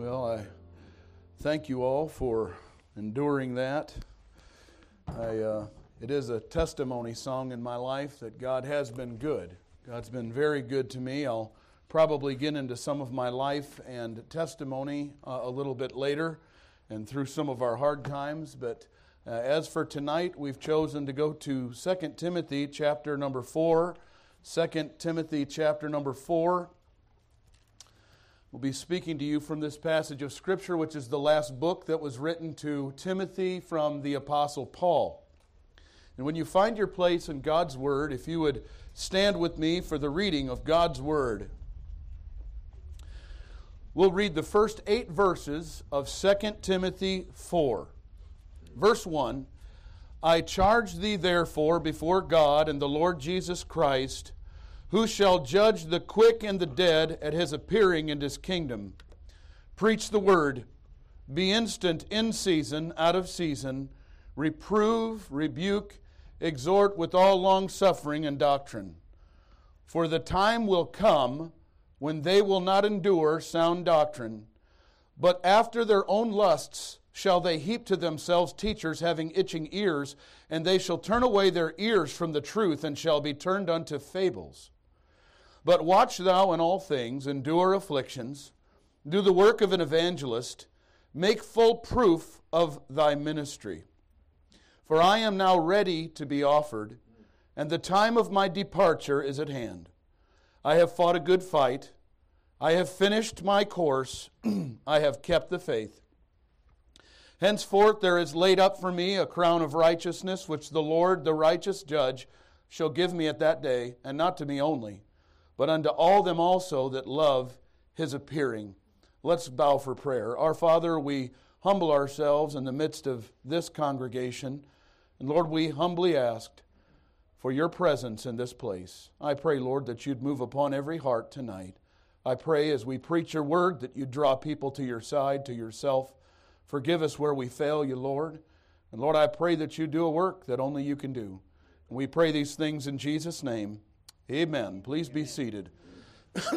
Well, I thank you all for enduring that. I, uh, it is a testimony song in my life that God has been good. God's been very good to me. I'll probably get into some of my life and testimony uh, a little bit later and through some of our hard times. But uh, as for tonight, we've chosen to go to 2 Timothy chapter number 4. 2 Timothy chapter number 4. We'll be speaking to you from this passage of Scripture, which is the last book that was written to Timothy from the Apostle Paul. And when you find your place in God's Word, if you would stand with me for the reading of God's Word. We'll read the first eight verses of 2 Timothy 4. Verse 1 I charge thee therefore before God and the Lord Jesus Christ who shall judge the quick and the dead at his appearing in his kingdom. Preach the word, be instant in season, out of season, reprove, rebuke, exhort with all long suffering and doctrine. For the time will come when they will not endure sound doctrine, but after their own lusts shall they heap to themselves teachers having itching ears, and they shall turn away their ears from the truth, and shall be turned unto fables. But watch thou in all things, endure afflictions, do the work of an evangelist, make full proof of thy ministry. For I am now ready to be offered, and the time of my departure is at hand. I have fought a good fight, I have finished my course, I have kept the faith. Henceforth there is laid up for me a crown of righteousness, which the Lord, the righteous judge, shall give me at that day, and not to me only but unto all them also that love his appearing. Let's bow for prayer. Our Father, we humble ourselves in the midst of this congregation. And Lord, we humbly asked for your presence in this place. I pray, Lord, that you'd move upon every heart tonight. I pray as we preach your word that you draw people to your side, to yourself. Forgive us where we fail you, Lord. And Lord, I pray that you do a work that only you can do. And we pray these things in Jesus' name. Amen. Please be seated.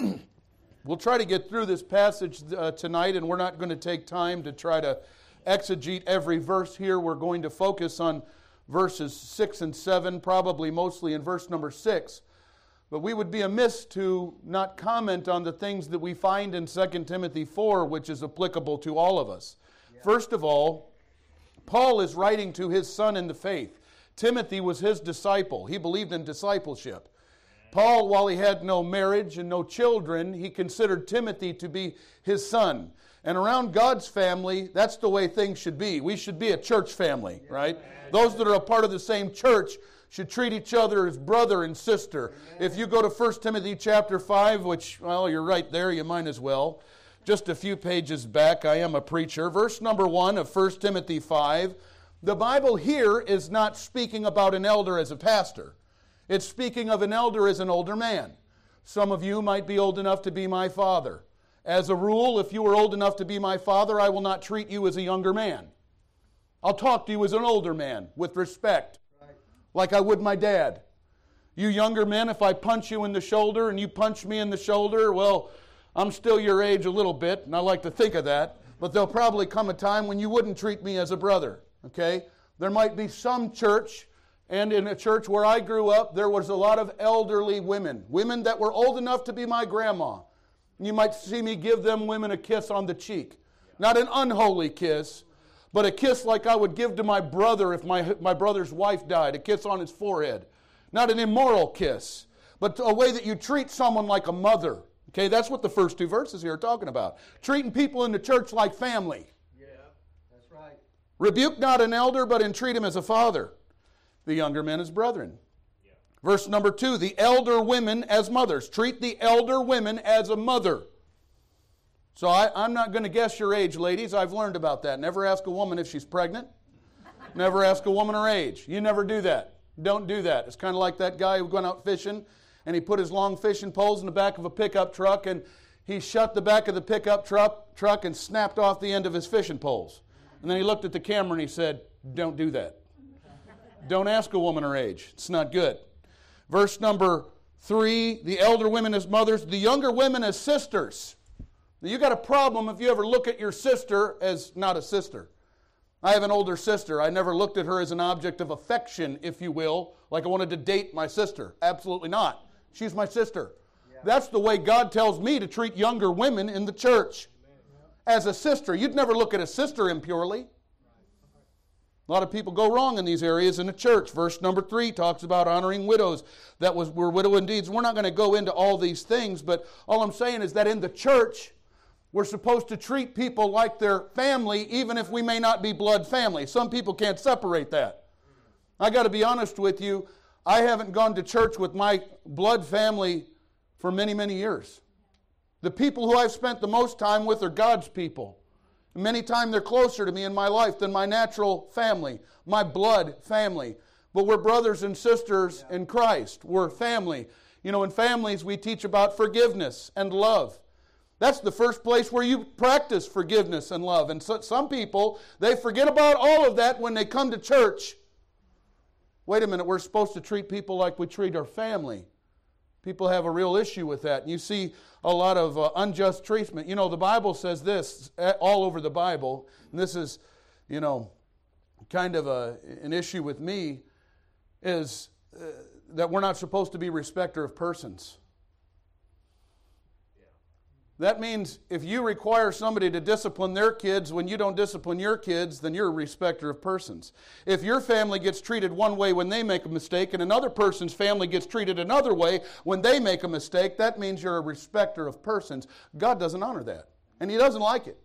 we'll try to get through this passage uh, tonight, and we're not going to take time to try to exegete every verse here. We're going to focus on verses 6 and 7, probably mostly in verse number 6. But we would be amiss to not comment on the things that we find in 2 Timothy 4, which is applicable to all of us. Yeah. First of all, Paul is writing to his son in the faith. Timothy was his disciple, he believed in discipleship. Paul, while he had no marriage and no children, he considered Timothy to be his son. And around God's family, that's the way things should be. We should be a church family, right? Those that are a part of the same church should treat each other as brother and sister. If you go to 1 Timothy chapter 5, which, well, you're right there, you might as well. Just a few pages back, I am a preacher. Verse number 1 of 1 Timothy 5. The Bible here is not speaking about an elder as a pastor. It's speaking of an elder as an older man. Some of you might be old enough to be my father. As a rule, if you are old enough to be my father, I will not treat you as a younger man. I'll talk to you as an older man with respect, like I would my dad. You younger men, if I punch you in the shoulder and you punch me in the shoulder, well, I'm still your age a little bit, and I like to think of that, but there'll probably come a time when you wouldn't treat me as a brother, okay? There might be some church and in a church where I grew up, there was a lot of elderly women, women that were old enough to be my grandma. You might see me give them women a kiss on the cheek. Not an unholy kiss, but a kiss like I would give to my brother if my, my brother's wife died, a kiss on his forehead. Not an immoral kiss, but a way that you treat someone like a mother. Okay, that's what the first two verses here are talking about. Treating people in the church like family. Yeah, that's right. Rebuke not an elder, but entreat him as a father the younger men as brethren. Yeah. Verse number two the elder women as mothers. Treat the elder women as a mother. So I, am not going to guess your age, ladies. I've learned about that. Never ask a woman if she's pregnant. never ask a woman her age. You never do that. Don't do that. It's kind of like that guy who went out fishing and he put his long fishing poles in the back of a pickup truck and he shut the back of the pickup truck, truck and snapped off the end of his fishing poles. And then he looked at the camera and he said, Don't do that. Don't ask a woman her age. It's not good. Verse number three the elder women as mothers, the younger women as sisters. You got a problem if you ever look at your sister as not a sister. I have an older sister. I never looked at her as an object of affection, if you will, like I wanted to date my sister. Absolutely not. She's my sister. Yeah. That's the way God tells me to treat younger women in the church. As a sister. You'd never look at a sister impurely. A lot of people go wrong in these areas in the church. Verse number three talks about honoring widows that was were widow indeed. We're not going to go into all these things, but all I'm saying is that in the church, we're supposed to treat people like their family, even if we may not be blood family. Some people can't separate that. I got to be honest with you. I haven't gone to church with my blood family for many, many years. The people who I've spent the most time with are God's people. Many times they're closer to me in my life than my natural family, my blood family. But we're brothers and sisters in Christ. We're family. You know, in families, we teach about forgiveness and love. That's the first place where you practice forgiveness and love. And so, some people, they forget about all of that when they come to church. Wait a minute, we're supposed to treat people like we treat our family. People have a real issue with that. And you see a lot of uh, unjust treatment. You know, the Bible says this all over the Bible, and this is, you know, kind of a, an issue with me, is uh, that we're not supposed to be respecter of persons. That means if you require somebody to discipline their kids when you don't discipline your kids, then you're a respecter of persons. If your family gets treated one way when they make a mistake and another person's family gets treated another way when they make a mistake, that means you're a respecter of persons. God doesn't honor that, and He doesn't like it.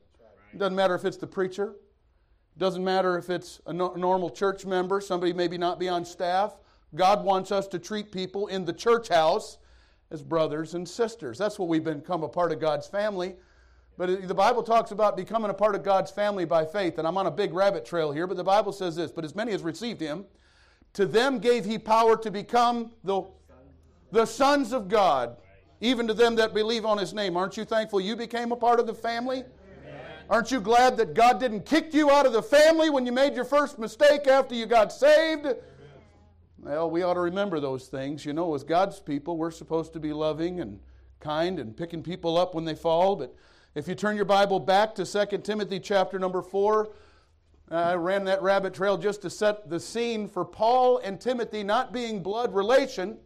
It doesn't matter if it's the preacher, it doesn't matter if it's a normal church member, somebody maybe not be on staff. God wants us to treat people in the church house as brothers and sisters. That's what we've become a part of God's family. But the Bible talks about becoming a part of God's family by faith. And I'm on a big rabbit trail here, but the Bible says this But as many as received him, to them gave he power to become the, the sons of God, even to them that believe on his name. Aren't you thankful you became a part of the family? Aren't you glad that God didn't kick you out of the family when you made your first mistake after you got saved? Well, we ought to remember those things. You know, as God's people, we're supposed to be loving and kind and picking people up when they fall. But if you turn your Bible back to 2 Timothy chapter number 4, I ran that rabbit trail just to set the scene for Paul and Timothy not being blood relation,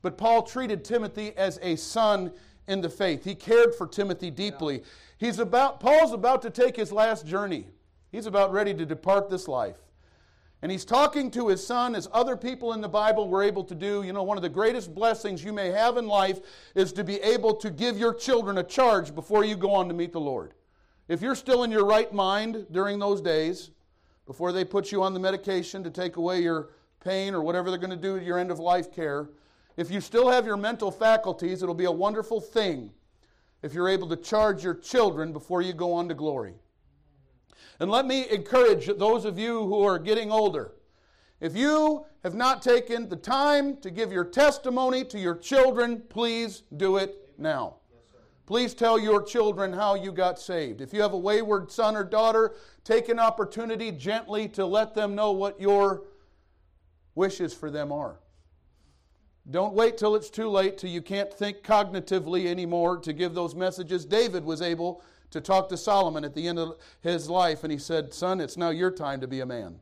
but Paul treated Timothy as a son in the faith. He cared for Timothy deeply. He's about Paul's about to take his last journey. He's about ready to depart this life. And he's talking to his son as other people in the Bible were able to do. You know, one of the greatest blessings you may have in life is to be able to give your children a charge before you go on to meet the Lord. If you're still in your right mind during those days, before they put you on the medication to take away your pain or whatever they're going to do at your end of life care, if you still have your mental faculties, it'll be a wonderful thing if you're able to charge your children before you go on to glory. And let me encourage those of you who are getting older. If you have not taken the time to give your testimony to your children, please do it now. Please tell your children how you got saved. If you have a wayward son or daughter, take an opportunity gently to let them know what your wishes for them are. Don't wait till it's too late, till you can't think cognitively anymore to give those messages. David was able to talk to Solomon at the end of his life, and he said, Son, it's now your time to be a man.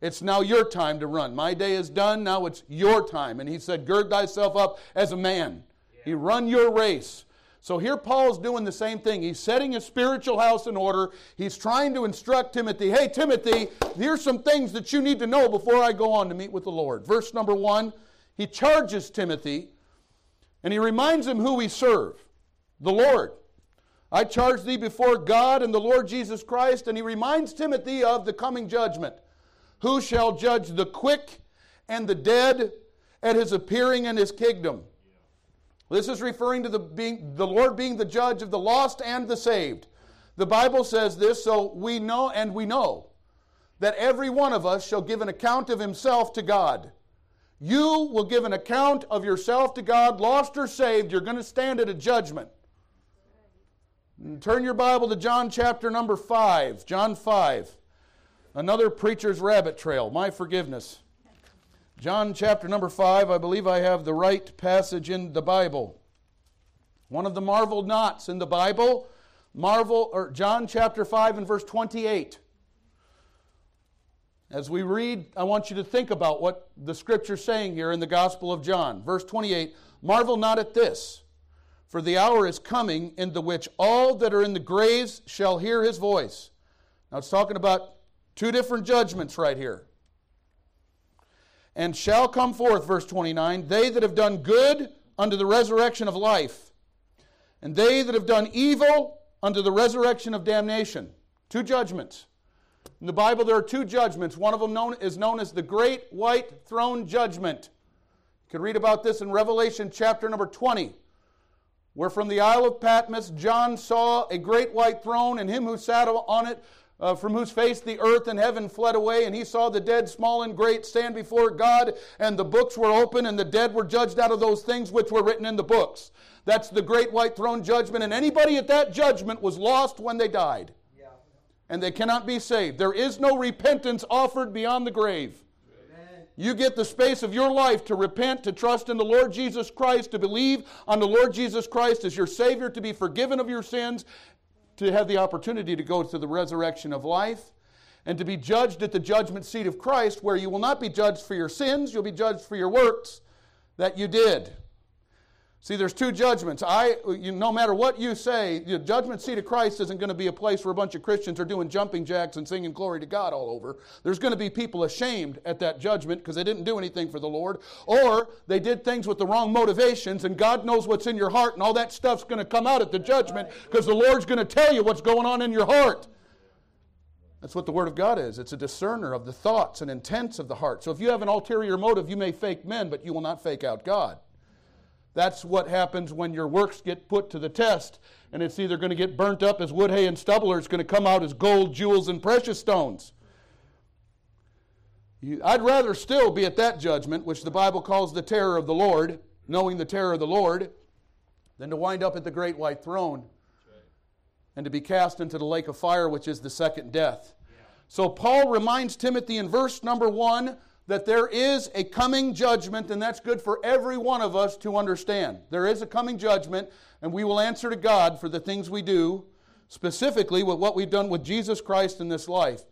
It's now your time to run. My day is done, now it's your time. And he said, Gird thyself up as a man. Yeah. He run your race. So here Paul's doing the same thing. He's setting his spiritual house in order. He's trying to instruct Timothy, hey, Timothy, here's some things that you need to know before I go on to meet with the Lord. Verse number one, he charges Timothy and he reminds him who we serve the Lord. I charge thee before God and the Lord Jesus Christ. And he reminds Timothy of the coming judgment. Who shall judge the quick and the dead at his appearing in his kingdom? This is referring to the, being, the Lord being the judge of the lost and the saved. The Bible says this, so we know and we know that every one of us shall give an account of himself to God. You will give an account of yourself to God, lost or saved. You're going to stand at a judgment. Turn your Bible to John chapter number 5. John 5. Another preacher's rabbit trail. My forgiveness. John chapter number 5. I believe I have the right passage in the Bible. One of the marveled knots in the Bible Marvel or John chapter 5 and verse 28. As we read, I want you to think about what the scripture's saying here in the Gospel of John. Verse 28 Marvel not at this, for the hour is coming in the which all that are in the graves shall hear his voice. Now it's talking about two different judgments right here. And shall come forth, verse 29, they that have done good unto the resurrection of life, and they that have done evil unto the resurrection of damnation. Two judgments. In the Bible, there are two judgments. One of them known, is known as the Great White Throne Judgment. You can read about this in Revelation chapter number 20, where from the Isle of Patmos, John saw a great white throne and him who sat on it, uh, from whose face the earth and heaven fled away, and he saw the dead, small and great, stand before God, and the books were open, and the dead were judged out of those things which were written in the books. That's the great white throne judgment, and anybody at that judgment was lost when they died and they cannot be saved. There is no repentance offered beyond the grave. You get the space of your life to repent, to trust in the Lord Jesus Christ, to believe on the Lord Jesus Christ as your Savior, to be forgiven of your sins, to have the opportunity to go to the resurrection of life, and to be judged at the judgment seat of Christ, where you will not be judged for your sins, you'll be judged for your works that you did. See, there's two judgments. I, you, no matter what you say, the judgment seat of Christ isn't going to be a place where a bunch of Christians are doing jumping jacks and singing glory to God all over. There's going to be people ashamed at that judgment because they didn't do anything for the Lord, or they did things with the wrong motivations, and God knows what's in your heart, and all that stuff's going to come out at the judgment because the Lord's going to tell you what's going on in your heart. That's what the Word of God is. It's a discerner of the thoughts and intents of the heart. So if you have an ulterior motive, you may fake men, but you will not fake out God. That's what happens when your works get put to the test, and it's either going to get burnt up as wood, hay, and stubble, or it's going to come out as gold, jewels, and precious stones. I'd rather still be at that judgment, which the Bible calls the terror of the Lord, knowing the terror of the Lord, than to wind up at the great white throne and to be cast into the lake of fire, which is the second death. So Paul reminds Timothy in verse number one that there is a coming judgment, and that's good for every one of us to understand. There is a coming judgment, and we will answer to God for the things we do, specifically with what we've done with Jesus Christ in this life.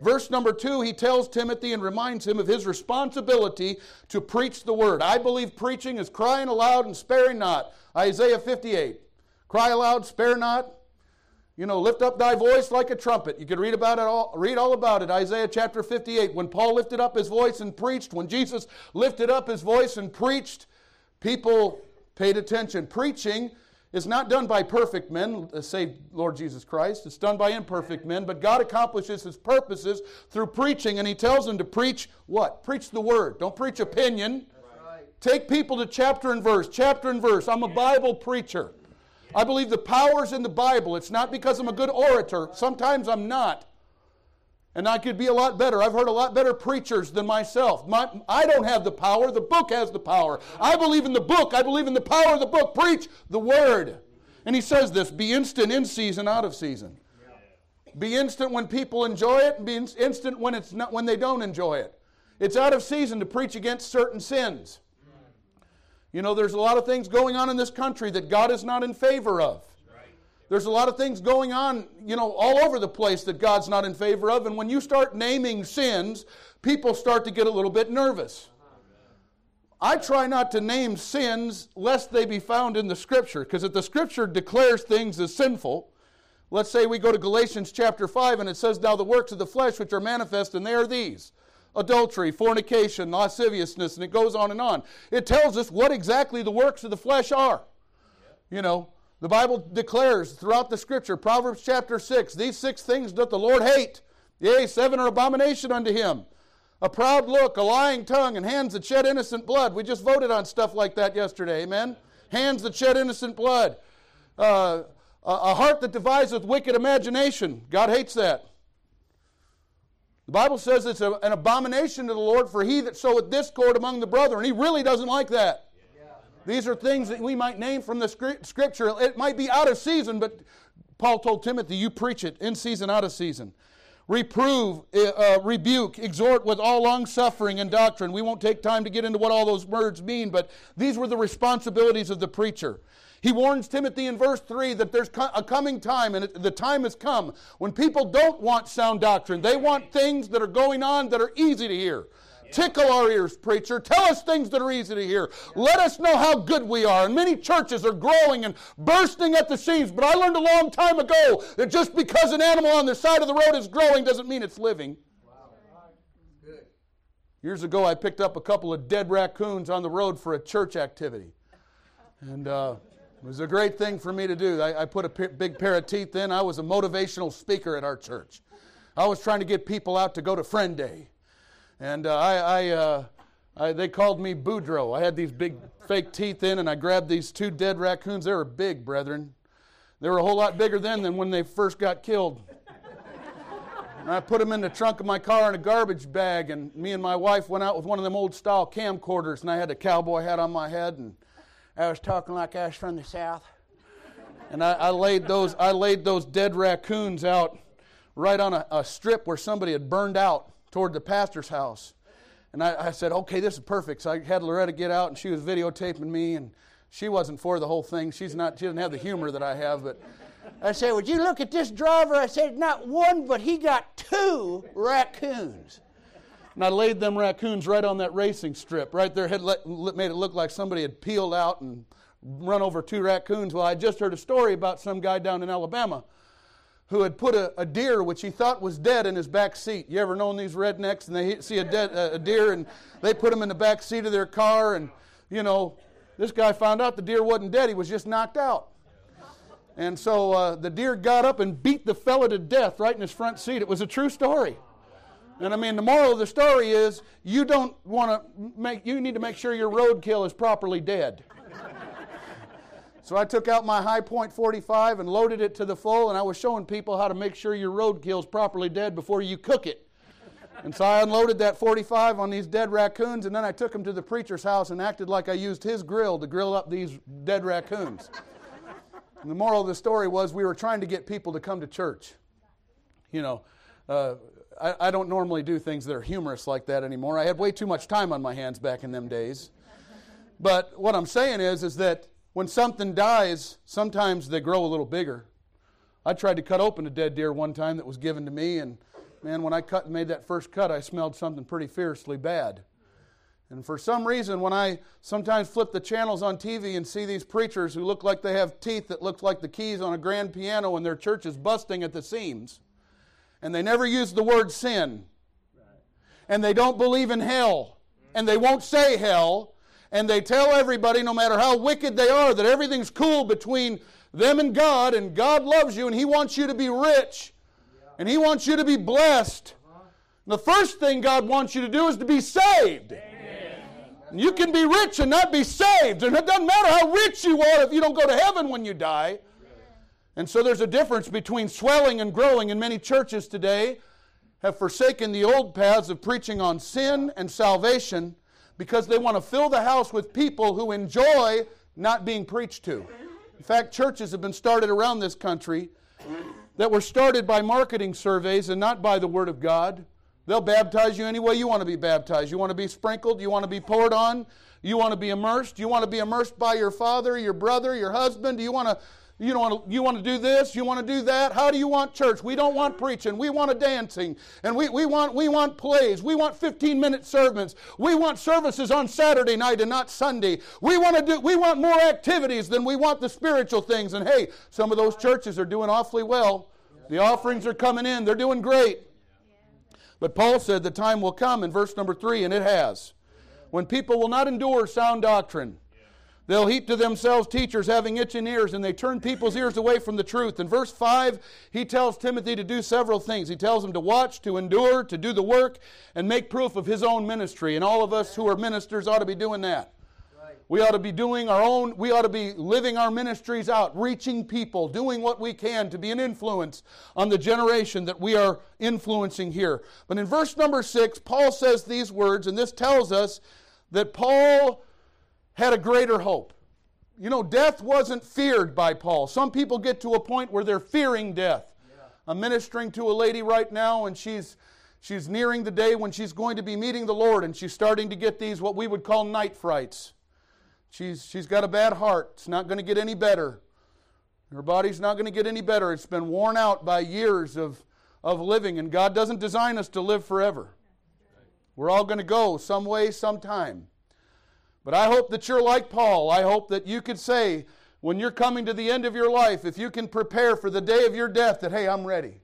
Verse number two, he tells Timothy and reminds him of his responsibility to preach the word. I believe preaching is crying aloud and sparing not. Isaiah 58. Cry aloud, spare not, you know, lift up thy voice like a trumpet. You can read about it all, read all about it. Isaiah chapter 58. When Paul lifted up his voice and preached, when Jesus lifted up his voice and preached, people paid attention. Preaching is not done by perfect men, uh, say Lord Jesus Christ. It's done by imperfect men, but God accomplishes his purposes through preaching, and he tells them to preach what? Preach the word. Don't preach opinion. Right. Take people to chapter and verse, chapter and verse. I'm a Bible preacher. I believe the power's in the Bible. It's not because I'm a good orator. Sometimes I'm not. And I could be a lot better. I've heard a lot better preachers than myself. My, I don't have the power. The book has the power. I believe in the book. I believe in the power of the book. Preach the word. And he says this be instant in season, out of season. Be instant when people enjoy it, and be instant when, it's not, when they don't enjoy it. It's out of season to preach against certain sins. You know, there's a lot of things going on in this country that God is not in favor of. There's a lot of things going on, you know, all over the place that God's not in favor of. And when you start naming sins, people start to get a little bit nervous. I try not to name sins lest they be found in the Scripture, because if the Scripture declares things as sinful, let's say we go to Galatians chapter 5 and it says, Now the works of the flesh which are manifest, and they are these adultery, fornication, lasciviousness, and it goes on and on. It tells us what exactly the works of the flesh are. You know, the Bible declares throughout the scripture, Proverbs chapter 6, these six things doth the Lord hate. Yea, seven are abomination unto him. A proud look, a lying tongue, and hands that shed innocent blood. We just voted on stuff like that yesterday, amen? Hands that shed innocent blood. Uh, a heart that deviseth wicked imagination. God hates that. The Bible says it's a, an abomination to the Lord for he that soweth discord among the brethren. He really doesn't like that. These are things that we might name from the scripture. It might be out of season, but Paul told Timothy, you preach it in season, out of season. Reprove, uh, uh rebuke, exhort with all long suffering and doctrine. We won't take time to get into what all those words mean, but these were the responsibilities of the preacher. He warns Timothy in verse 3 that there's a coming time, and the time has come when people don't want sound doctrine. They want things that are going on that are easy to hear. Tickle our ears, preacher. Tell us things that are easy to hear. Let us know how good we are. And many churches are growing and bursting at the seams. But I learned a long time ago that just because an animal on the side of the road is growing doesn't mean it's living. Years ago, I picked up a couple of dead raccoons on the road for a church activity. And uh, it was a great thing for me to do. I, I put a p- big pair of teeth in. I was a motivational speaker at our church. I was trying to get people out to go to Friend Day. And uh, I, I, uh, I, they called me Boudreaux. I had these big fake teeth in, and I grabbed these two dead raccoons. They were big, brethren. They were a whole lot bigger then than when they first got killed. And I put them in the trunk of my car in a garbage bag, and me and my wife went out with one of them old style camcorders, and I had a cowboy hat on my head, and I was talking like I was from the South. And I, I laid those I laid those dead raccoons out right on a, a strip where somebody had burned out toward the pastor's house. And I, I, said, okay, this is perfect. So I had Loretta get out, and she was videotaping me, and she wasn't for the whole thing. She's not, she doesn't have the humor that I have. But I said, would you look at this driver? I said, not one, but he got two raccoons. And I laid them raccoons right on that racing strip, right there. Had let, made it look like somebody had peeled out and run over two raccoons. Well, I just heard a story about some guy down in Alabama who had put a, a, deer which he thought was dead in his back seat. You ever known these rednecks and they see a, dead, a deer and they put him in the back seat of their car and, you know, this guy found out the deer wasn't dead, he was just knocked out. And so uh, the deer got up and beat the fella to death right in his front seat. It was a true story. And I mean, the moral of the story is you don't want to make, you need to make sure your roadkill is properly dead. So I took out my High 45 and loaded it to the full, and I was showing people how to make sure your roadkill is properly dead before you cook it. And so I unloaded that 45 on these dead raccoons, and then I took them to the preacher's house and acted like I used his grill to grill up these dead raccoons. And the moral of the story was we were trying to get people to come to church. You know, uh, I, I don't normally do things that are humorous like that anymore. I had way too much time on my hands back in them days. But what I'm saying is, is that when something dies, sometimes they grow a little bigger. I tried to cut open a dead deer one time that was given to me, and man, when I cut and made that first cut, I smelled something pretty fiercely bad. And for some reason, when I sometimes flip the channels on TV and see these preachers who look like they have teeth that look like the keys on a grand piano and their church is busting at the seams, and they never use the word sin, and they don't believe in hell, and they won't say hell, and they tell everybody, no matter how wicked they are, that everything's cool between them and God, and God loves you, and He wants you to be rich, and He wants you to be blessed. The first thing God wants you to do is to be saved. You can be rich and not be saved, and it doesn't matter how rich you are if you don't go to heaven when you die. And so there's a difference between swelling and growing, and many churches today have forsaken the old paths of preaching on sin and salvation because they want to fill the house with people who enjoy not being preached to. In fact, churches have been started around this country that were started by marketing surveys and not by the Word of God. They'll baptize you any way you want to be baptized. You want to be sprinkled? You want to be poured on? You want to be immersed? You want to be immersed by your father, your brother, your husband? Do you want to you want to, you want to do this? You want to do that? How do you want church? We don't want preaching. We want a dancing. And we, we, want, we want plays. We want 15 minute sermons. We want services on Saturday night and not Sunday. We want, to do, we want more activities than we want the spiritual things. And hey, some of those churches are doing awfully well. The offerings are coming in, they're doing great. But Paul said the time will come in verse number three, and it has, when people will not endure sound doctrine They'll heap to themselves teachers having itching ears, and they turn people's ears away from the truth. In verse 5, he tells Timothy to do several things. He tells him to watch, to endure, to do the work, and make proof of his own ministry. And all of us who are ministers ought to be doing that. We ought to be doing our own, we ought to be living our ministries out, reaching people, doing what we can to be an influence on the generation that we are influencing here. But in verse number 6, Paul says these words, and this tells us that Paul had a greater hope. You know, death wasn't feared by Paul. Some people get to a point where they're fearing death. Yeah. I'm ministering to a lady right now, and she's she's nearing the day when she's going to be meeting the Lord, and she's starting to get these what we would call night frights. She's, she's got a bad heart. It's not going to get any better. Her body's not going to get any better. It's been worn out by years of, of living, and God doesn't design us to live forever. We're all going to go some way, sometime. But I hope that you're like Paul. I hope that you could say, when you're coming to the end of your life, if you can prepare for the day of your death, that, hey, I'm ready.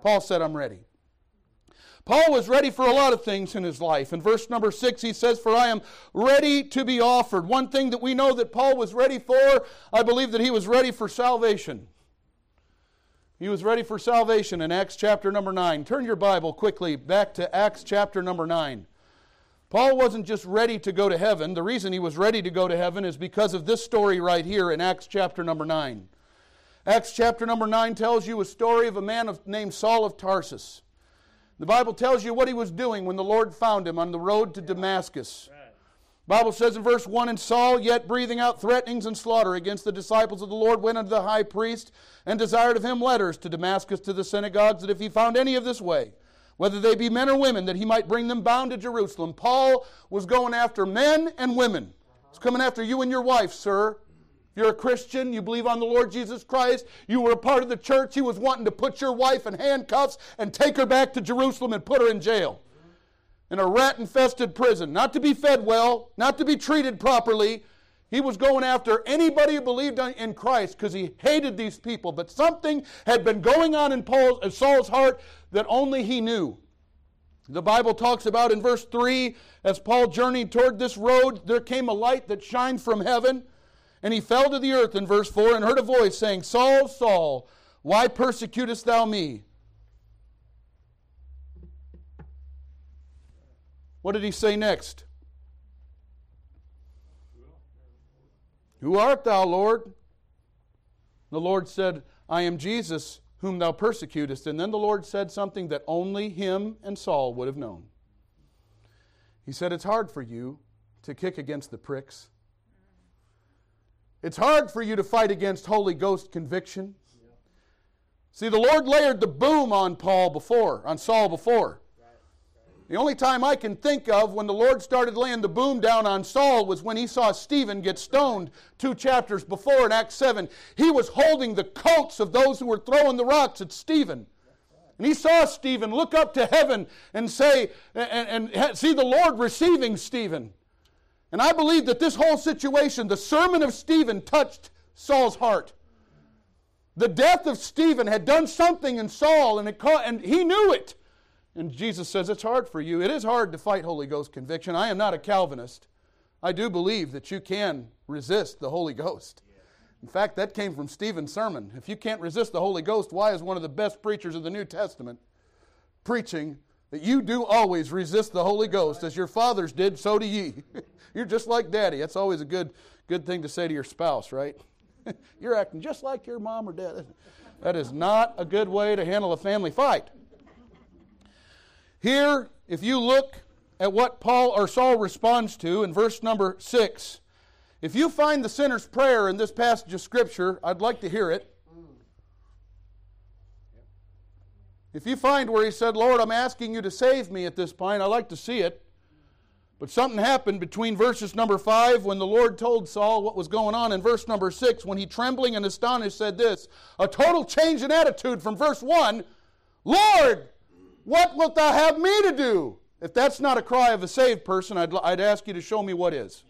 Paul said, I'm ready. Paul was ready for a lot of things in his life. In verse number six, he says, For I am ready to be offered. One thing that we know that Paul was ready for, I believe that he was ready for salvation. He was ready for salvation in Acts chapter number 9. Turn your Bible quickly back to Acts chapter number 9. Paul wasn't just ready to go to heaven. The reason he was ready to go to heaven is because of this story right here in Acts chapter number 9. Acts chapter number 9 tells you a story of a man of, named Saul of Tarsus. The Bible tells you what he was doing when the Lord found him on the road to Damascus. Bible says in verse 1 And Saul, yet breathing out threatenings and slaughter against the disciples of the Lord, went unto the high priest and desired of him letters to Damascus to the synagogues, that if he found any of this way, whether they be men or women, that he might bring them bound to Jerusalem. Paul was going after men and women. He's coming after you and your wife, sir. If you're a Christian, you believe on the Lord Jesus Christ, you were a part of the church, he was wanting to put your wife in handcuffs and take her back to Jerusalem and put her in jail. In a rat infested prison. Not to be fed well, not to be treated properly. He was going after anybody who believed in Christ because he hated these people. But something had been going on in Paul's, uh, Saul's heart that only he knew. The Bible talks about in verse 3 as Paul journeyed toward this road, there came a light that shined from heaven. And he fell to the earth in verse 4 and heard a voice saying, Saul, Saul, why persecutest thou me? What did he say next? Who art thou, Lord? The Lord said, I am Jesus, whom thou persecutest. And then the Lord said something that only him and Saul would have known. He said, It's hard for you to kick against the pricks. It's hard for you to fight against Holy Ghost conviction. See, the Lord layered the boom on Paul before, on Saul before. The only time I can think of when the Lord started laying the boom down on Saul was when he saw Stephen get stoned two chapters before in Acts 7. He was holding the coats of those who were throwing the rocks at Stephen. And he saw Stephen look up to heaven and say, and, and see the Lord receiving Stephen. And I believe that this whole situation, the sermon of Stephen, touched Saul's heart. The death of Stephen had done something in Saul, and, it and he knew it. And Jesus says, It's hard for you. It is hard to fight Holy Ghost conviction. I am not a Calvinist. I do believe that you can resist the Holy Ghost. In fact, that came from Stephen's sermon. If you can't resist the Holy Ghost, why is one of the best preachers of the New Testament preaching that you do always resist the Holy Ghost as your fathers did, so do ye. You're just like daddy. That's always a good, good thing to say to your spouse, right? You're acting just like your mom or dad. That is not a good way to handle a family fight. Here, if you look at what Paul or Saul responds to in verse number six, if you find the sinner's prayer in this passage of Scripture, I'd like to hear it. If you find where he said, Lord, I'm asking you to save me at this point, I'd like to see it. But something happened between verses number 5 when the Lord told Saul what was going on, and verse number 6 when he, trembling and astonished, said this a total change in attitude from verse 1 Lord, what wilt thou have me to do? If that's not a cry of a saved person, I'd, I'd ask you to show me what is.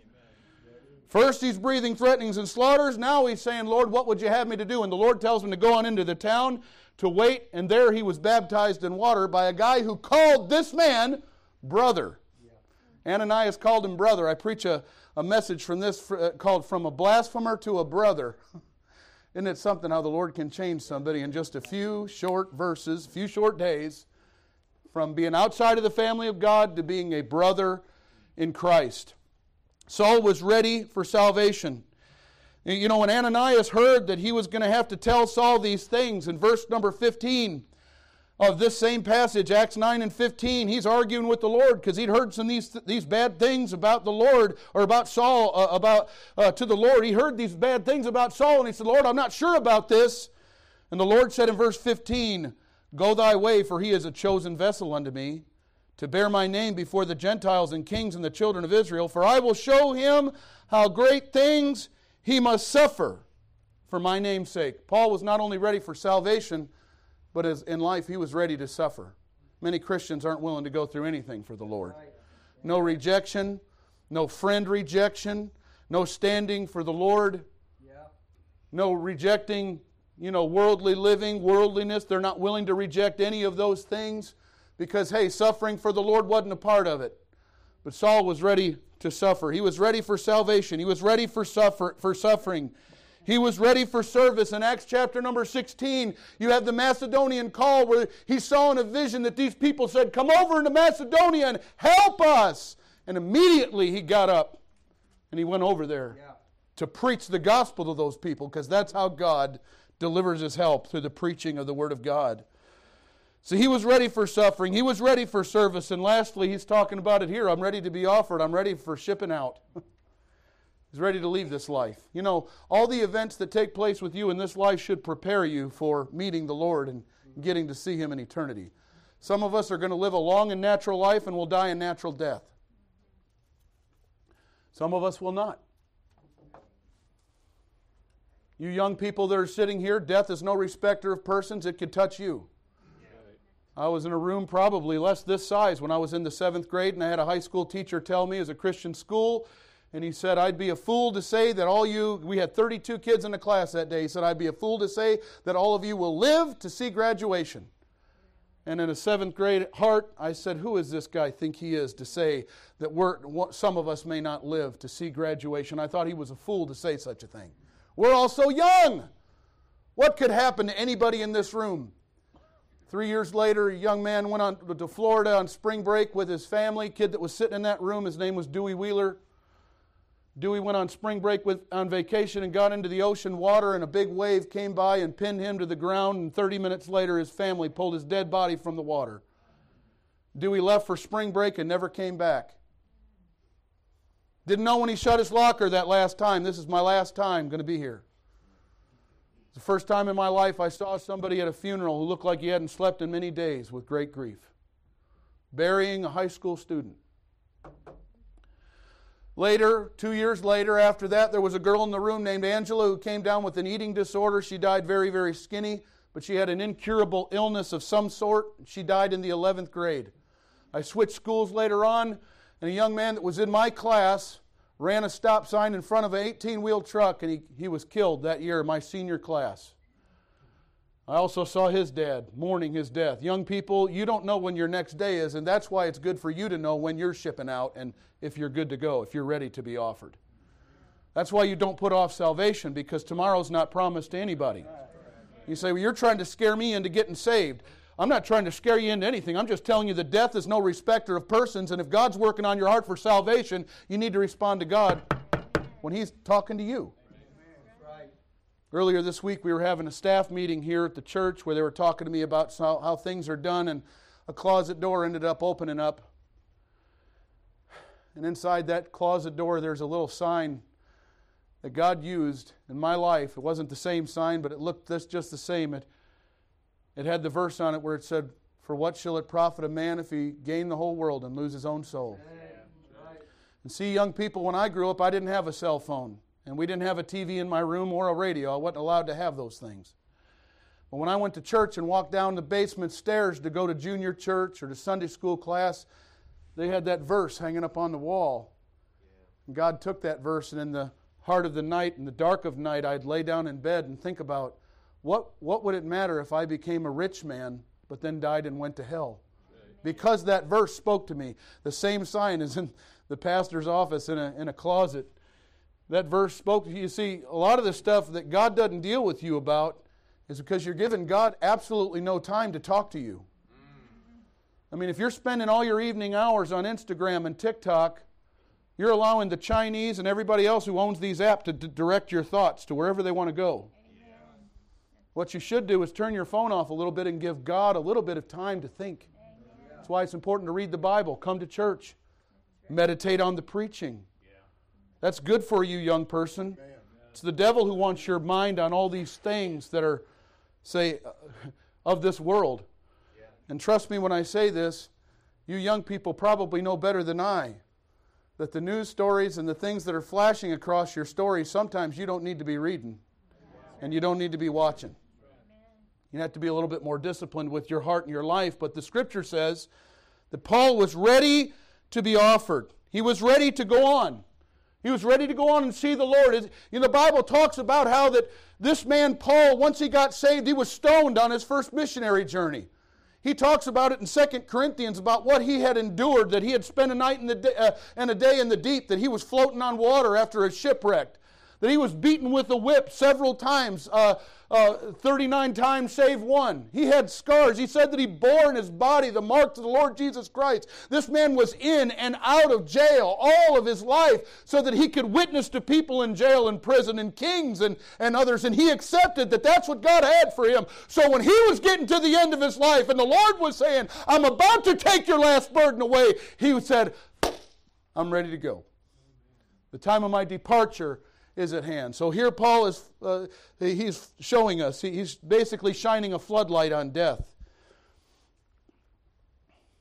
First, he's breathing threatenings and slaughters. Now he's saying, Lord, what would you have me to do? And the Lord tells him to go on into the town to wait, and there he was baptized in water by a guy who called this man brother. Ananias called him brother. I preach a, a message from this uh, called From a Blasphemer to a Brother. Isn't it something how the Lord can change somebody in just a few short verses, a few short days, from being outside of the family of God to being a brother in Christ? Saul was ready for salvation. You know, when Ananias heard that he was going to have to tell Saul these things, in verse number 15 of this same passage, Acts 9 and 15, he's arguing with the Lord because he'd heard some these, these bad things about the Lord or about Saul, uh, about uh, to the Lord. He heard these bad things about Saul and he said, Lord, I'm not sure about this. And the Lord said in verse 15, Go thy way, for he is a chosen vessel unto me to bear my name before the Gentiles and kings and the children of Israel, for I will show him how great things he must suffer for my name's sake. Paul was not only ready for salvation, but as in life he was ready to suffer. Many Christians aren't willing to go through anything for the Lord. No rejection, no friend rejection, no standing for the Lord, no rejecting, you know, worldly living, worldliness. They're not willing to reject any of those things because, hey, suffering for the Lord wasn't a part of it. But Saul was ready to suffer. He was ready for salvation. He was ready for, suffer, for suffering. He was ready for service. In Acts chapter number 16, you have the Macedonian call where he saw in a vision that these people said, Come over into Macedonia and help us. And immediately he got up and he went over there yeah. to preach the gospel to those people because that's how God delivers his help through the preaching of the Word of God. So he was ready for suffering. He was ready for service. And lastly, he's talking about it here. I'm ready to be offered. I'm ready for shipping out. he's ready to leave this life. You know, all the events that take place with you in this life should prepare you for meeting the Lord and getting to see him in eternity. Some of us are going to live a long and natural life and will die a natural death. Some of us will not. You young people that are sitting here, death is no respecter of persons. It could touch you. I was in a room probably less this size when I was in the seventh grade, and I had a high school teacher tell me as a Christian school, and he said, I'd be a fool to say that all you, we had 32 kids in the class that day. He said, I'd be a fool to say that all of you will live to see graduation. And in a seventh grade heart, I said, Who is this guy think he is to say that we're, some of us may not live to see graduation? I thought he was a fool to say such a thing. We're all so young. What could happen to anybody in this room? Three years later, a young man went on to Florida on spring break with his family. Kid that was sitting in that room, his name was Dewey Wheeler. Dewey went on spring break with, on vacation and got into the ocean water, and a big wave came by and pinned him to the ground. And 30 minutes later, his family pulled his dead body from the water. Dewey left for spring break and never came back. Didn't know when he shut his locker that last time. This is my last time going to be here. It's the first time in my life I saw somebody at a funeral who looked like he hadn't slept in many days with great grief. Burying a high school student. Later, two years later, after that, there was a girl in the room named Angela who came down with an eating disorder. She died very, very skinny, but she had an incurable illness of some sort. She died in the 11th grade. I switched schools later on, and a young man that was in my class ran a stop sign in front of an 18 wheel truck and he, he was killed that year in my senior class. I also saw his dad mourning his death. Young people, you don't know when your next day is, and that's why it's good for you to know when you're shipping out and if you're good to go, if you're ready to be offered. That's why you don't put off salvation because tomorrow's not promised to anybody. You say, Well, you're trying to scare me into getting saved. I'm not trying to scare you into anything. I'm just telling you that death is no respecter of persons, and if God's working on your heart for salvation, you need to respond to God when He's talking to you. Earlier this week, we were having a staff meeting here at the church where they were talking to me about how, things are done, and a closet door ended up opening up. And inside that closet door, there's a little sign that God used in my life. It wasn't the same sign, but it looked just the same. It it had the verse on it where it said, For what shall it profit a man if he gain the whole world and lose his own soul? And see, young people, when I grew up, I didn't have a cell phone. And we didn't have a TV in my room or a radio. I wasn't allowed to have those things. But when I went to church and walked down the basement stairs to go to junior church or to Sunday school class, they had that verse hanging up on the wall. And God took that verse, and in the heart of the night, in the dark of night, I'd lay down in bed and think about what, what would it matter if I became a rich man but then died and went to hell? Because that verse spoke to me. The same sign is in the pastor's office in a, in a closet. That verse spoke to you. You see, a lot of the stuff that God doesn't deal with you about is because you're giving God absolutely no time to talk to you. I mean, if you're spending all your evening hours on Instagram and TikTok, you're allowing the Chinese and everybody else who owns these apps to d- direct your thoughts to wherever they want to go. What you should do is turn your phone off a little bit and give God a little bit of time to think. That's why it's important to read the Bible, come to church, meditate on the preaching. That's good for you, young person. It's the devil who wants your mind on all these things that are, say, of this world. And trust me when I say this, You young people probably know better than I that the news stories and the things that are flashing across your story, sometimes you don't need to be reading and you don't need to be watching. You have to be a little bit more disciplined with your heart and your life. But the scripture says that Paul was ready to be offered, he was ready to go on. He was ready to go on and see the Lord. You know, the Bible talks about how that this man Paul, once he got saved, he was stoned on his first missionary journey. He talks about it in 2 Corinthians about what he had endured, that he had spent a night in the uh, and a day in the deep, that he was floating on water after a shipwreck, that he was beaten with a whip several times. Uh, uh, 39 times save one. He had scars. He said that he bore in his body the marks of the Lord Jesus Christ. This man was in and out of jail all of his life so that he could witness to people in jail and prison and kings and, and others. And he accepted that that's what God had for him. So when he was getting to the end of his life and the Lord was saying, I'm about to take your last burden away, he said, I'm ready to go. The time of my departure is at hand. So here Paul is uh, he's showing us he's basically shining a floodlight on death.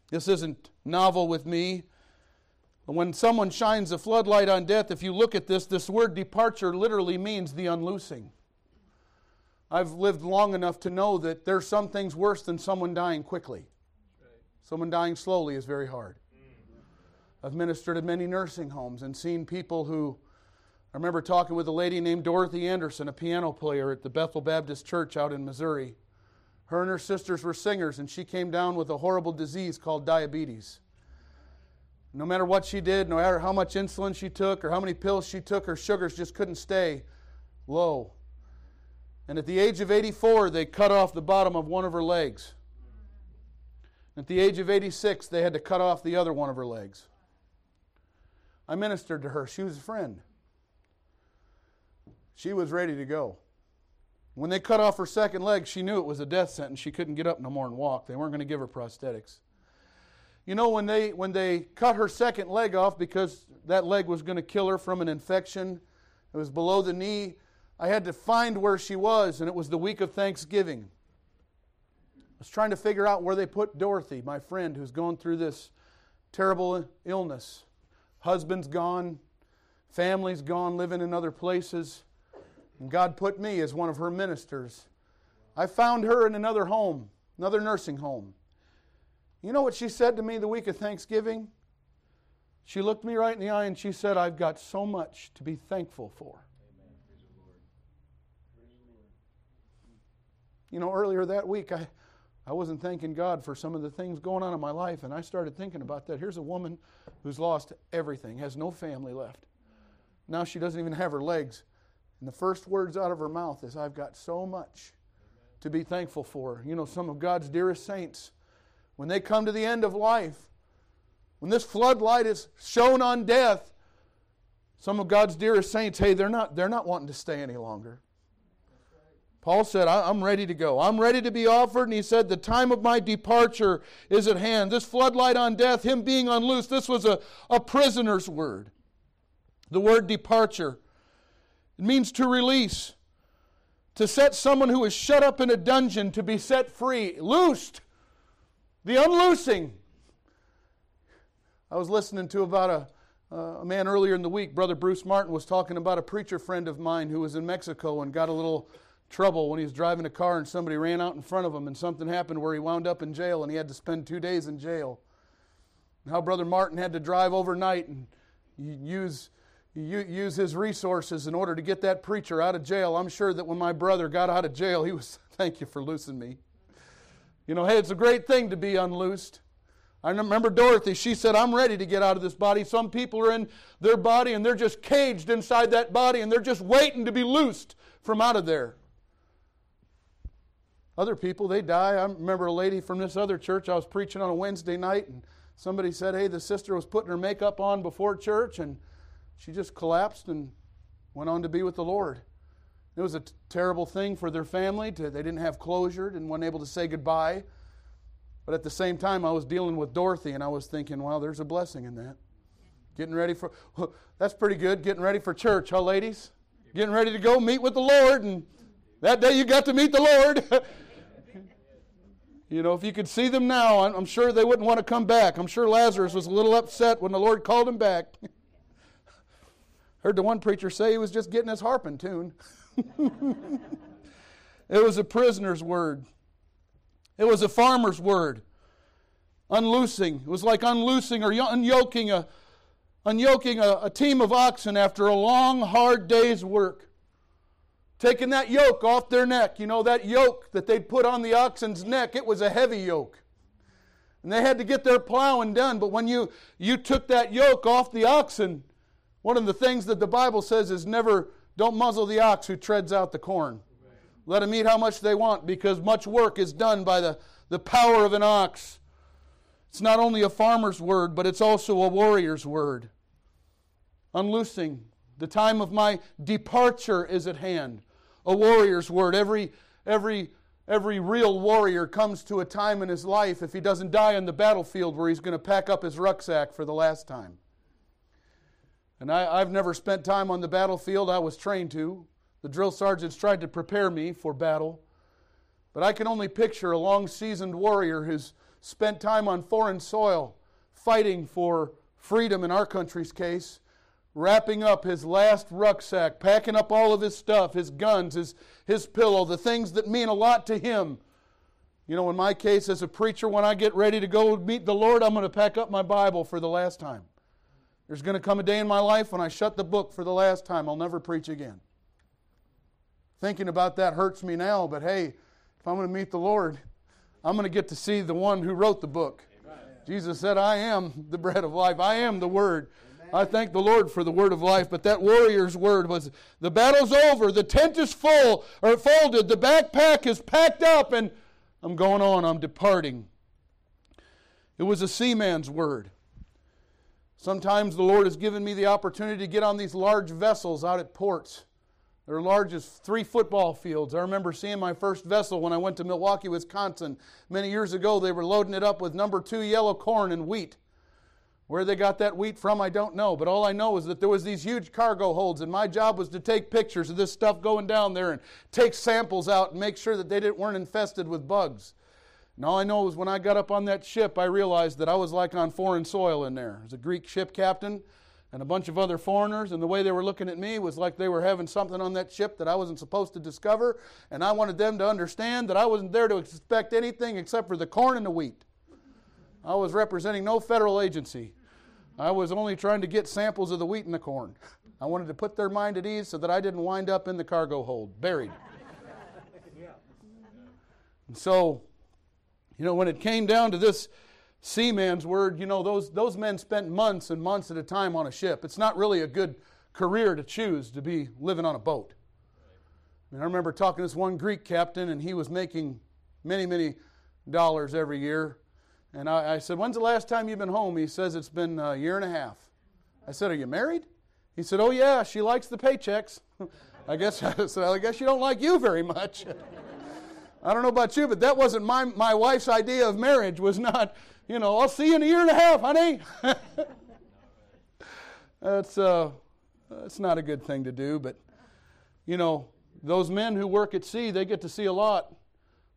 This isn't novel with me. When someone shines a floodlight on death, if you look at this, this word departure literally means the unloosing. I've lived long enough to know that there's some things worse than someone dying quickly. Someone dying slowly is very hard. I've ministered at many nursing homes and seen people who I remember talking with a lady named Dorothy Anderson, a piano player at the Bethel Baptist Church out in Missouri. Her and her sisters were singers, and she came down with a horrible disease called diabetes. No matter what she did, no matter how much insulin she took or how many pills she took, her sugars just couldn't stay low. And at the age of 84, they cut off the bottom of one of her legs. At the age of 86, they had to cut off the other one of her legs. I ministered to her. She was a friend. She was ready to go. When they cut off her second leg, she knew it was a death sentence. She couldn't get up no more and walk. They weren't going to give her prosthetics. You know, when they, when they cut her second leg off because that leg was going to kill her from an infection, it was below the knee. I had to find where she was, and it was the week of Thanksgiving. I was trying to figure out where they put Dorothy, my friend, who's going through this terrible illness. Husband's gone, family's gone, living in other places. And God put me as one of her ministers. I found her in another home, another nursing home. You know what she said to me the week of Thanksgiving? She looked me right in the eye and she said, I've got so much to be thankful for. You know, earlier that week, I, I wasn't thanking God for some of the things going on in my life, and I started thinking about that. Here's a woman who's lost everything, has no family left. Now she doesn't even have her legs. And the first words out of her mouth is, I've got so much to be thankful for. You know, some of God's dearest saints, when they come to the end of life, when this floodlight is shown on death, some of God's dearest saints, hey, they're not, they're not wanting to stay any longer. Paul said, I'm ready to go. I'm ready to be offered. And he said, The time of my departure is at hand. This floodlight on death, him being unloosed, this was a, a prisoner's word. The word departure it means to release, to set someone who is shut up in a dungeon to be set free, loosed, the unloosing. I was listening to about a, uh, a man earlier in the week, Brother Bruce Martin was talking about a preacher friend of mine who was in Mexico and got a little trouble when he was driving a car and somebody ran out in front of him and something happened where he wound up in jail and he had to spend two days in jail. And how Brother Martin had to drive overnight and use use his resources in order to get that preacher out of jail. I'm sure that when my brother got out of jail, he was, thank you for loosing me. You know, hey, it's a great thing to be unloosed. I remember Dorothy, she said, I'm ready to get out of this body. Some people are in their body and they're just caged inside that body and they're just waiting to be loosed from out of there. Other people, they die. I remember a lady from this other church, I was preaching on a Wednesday night and somebody said, hey, the sister was putting her makeup on before church and she just collapsed and went on to be with the Lord. It was a t- terrible thing for their family. To, they didn't have closure, and weren't able to say goodbye. But at the same time, I was dealing with Dorothy, and I was thinking, well, there's a blessing in that. Getting ready for, that's pretty good. Getting ready for church, huh, ladies? Getting ready to go meet with the Lord, and that day you got to meet the Lord. You know, if you could see them now, I'm sure they wouldn't want to come back. I'm sure Lazarus was a little upset when the Lord called him back. Heard the one preacher say he was just getting his harp in tune. it was a prisoner's word, it was a farmer's word. Unloosing. It was like unloosing or unyoking a, unyoking a, a team of oxen after a long, hard day's work taking that yoke off their neck. You know, that yoke that they'd put on the oxen's neck, it was a heavy yoke. And they had to get their plowing done. But when you, you took that yoke off the oxen, one of the things that the Bible says is never, don't muzzle the ox who treads out the corn. Let them eat how much they want because much work is done by the, the power of an ox. It's not only a farmer's word, but it's also a warrior's word. Unloosing. The time of my departure is at hand a warrior's word. Every, every, every real warrior comes to a time in his life, if he doesn't die on the battlefield, where he's going to pack up his rucksack for the last time. And I, I've never spent time on the battlefield. I was trained to. The drill sergeants tried to prepare me for battle. But I can only picture a long seasoned warrior who's spent time on foreign soil fighting for freedom in our country's case wrapping up his last rucksack, packing up all of his stuff, his guns, his, his pillow, the things that mean a lot to him. You know, in my case as a preacher, when I get ready to go meet the Lord, I'm going to pack up my Bible for the last time. There's going to come a day in my life when I shut the book for the last time. I'll never preach again. Thinking about that hurts me now, but hey, if I'm going to meet the Lord, I'm going to get to see the one who wrote the book. Amen. Jesus said, I am the bread of life, I am the Word. I thank the Lord for the word of life, but that warrior's word was the battle's over, the tent is full or folded, the backpack is packed up, and I'm going on, I'm departing. It was a seaman's word. Sometimes the Lord has given me the opportunity to get on these large vessels out at ports. They're large as three football fields. I remember seeing my first vessel when I went to Milwaukee, Wisconsin. Many years ago, they were loading it up with number two yellow corn and wheat. Where they got that wheat from, I don't know. But all I know is that there was these huge cargo holds, and my job was to take pictures of this stuff going down there and take samples out and make sure that they didn't, weren't infested with bugs. And all I know is when I got up on that ship, I realized that I was like on foreign soil in there. As a Greek ship captain and a bunch of other foreigners, and the way they were looking at me was like they were having something on that ship that I wasn't supposed to discover, and I wanted them to understand that I wasn't there to expect anything except for the corn and the wheat. I was representing no federal agency. I was only trying to get samples of the wheat and the corn. I wanted to put their mind at ease so that I didn't wind up in the cargo hold, buried. And so, you know, when it came down to this seaman's word, you know, those, those men spent months and months at a time on a ship. It's not really a good career to choose to be living on a boat. I, mean, I remember talking to this one Greek captain, and he was making many, many dollars every year. And I, I, said, When's the last time you've been home? He says, It's been a year and a half. I said, Are you married? He said, Oh, yeah, she likes the paychecks. I guess I said, I guess she don't like you very much. I don't know about you, but that wasn't my, my wife's idea of marriage, was not, you know, I'll see you in a year and a half, honey. that's, uh, that's not a good thing to do, but, you know, those men who work at sea, they get to see a lot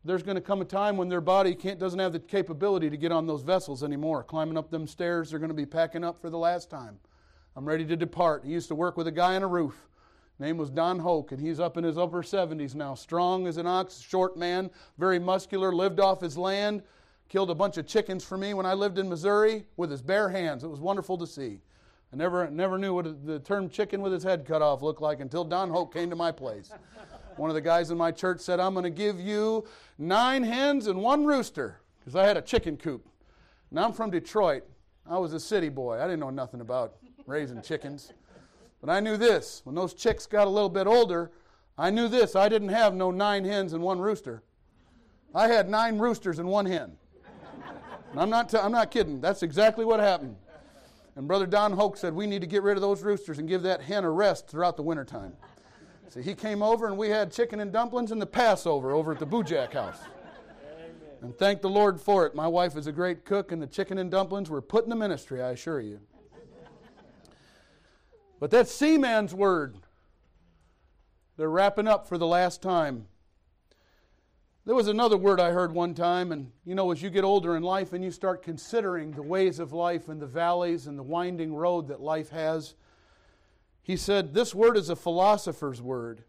there's going to come a time when their body can't, doesn't have the capability to get on those vessels anymore. Climbing up them stairs, they're going to be packing up for the last time. I'm ready to depart. He used to work with a guy on a roof. Name was Don Hoke, and he's up in his upper 70s now. Strong as an ox, short man, very muscular, lived off his land, killed a bunch of chickens for me when I lived in Missouri with his bare hands. It was wonderful to see. I never, never knew what the term chicken with his head cut off looked like until Don Hoke came to my place. One of the guys in my church said, I'm going to give you nine hens and one rooster because I had a chicken coop. Now I'm from Detroit. I was a city boy. I didn't know nothing about raising chickens. But I knew this when those chicks got a little bit older, I knew this. I didn't have no nine hens and one rooster. I had nine roosters and one hen. And I'm not, t- I'm not kidding. That's exactly what happened. And Brother Don Hoke said, We need to get rid of those roosters and give that hen a rest throughout the wintertime. So he came over and we had chicken and dumplings and the Passover over at the Bujak house. And thank the Lord for it. My wife is a great cook, and the chicken and dumplings were put in the ministry, I assure you. But that's Seaman's word. They're wrapping up for the last time. There was another word I heard one time, and you know, as you get older in life and you start considering the ways of life and the valleys and the winding road that life has, he said, This word is a philosopher's word.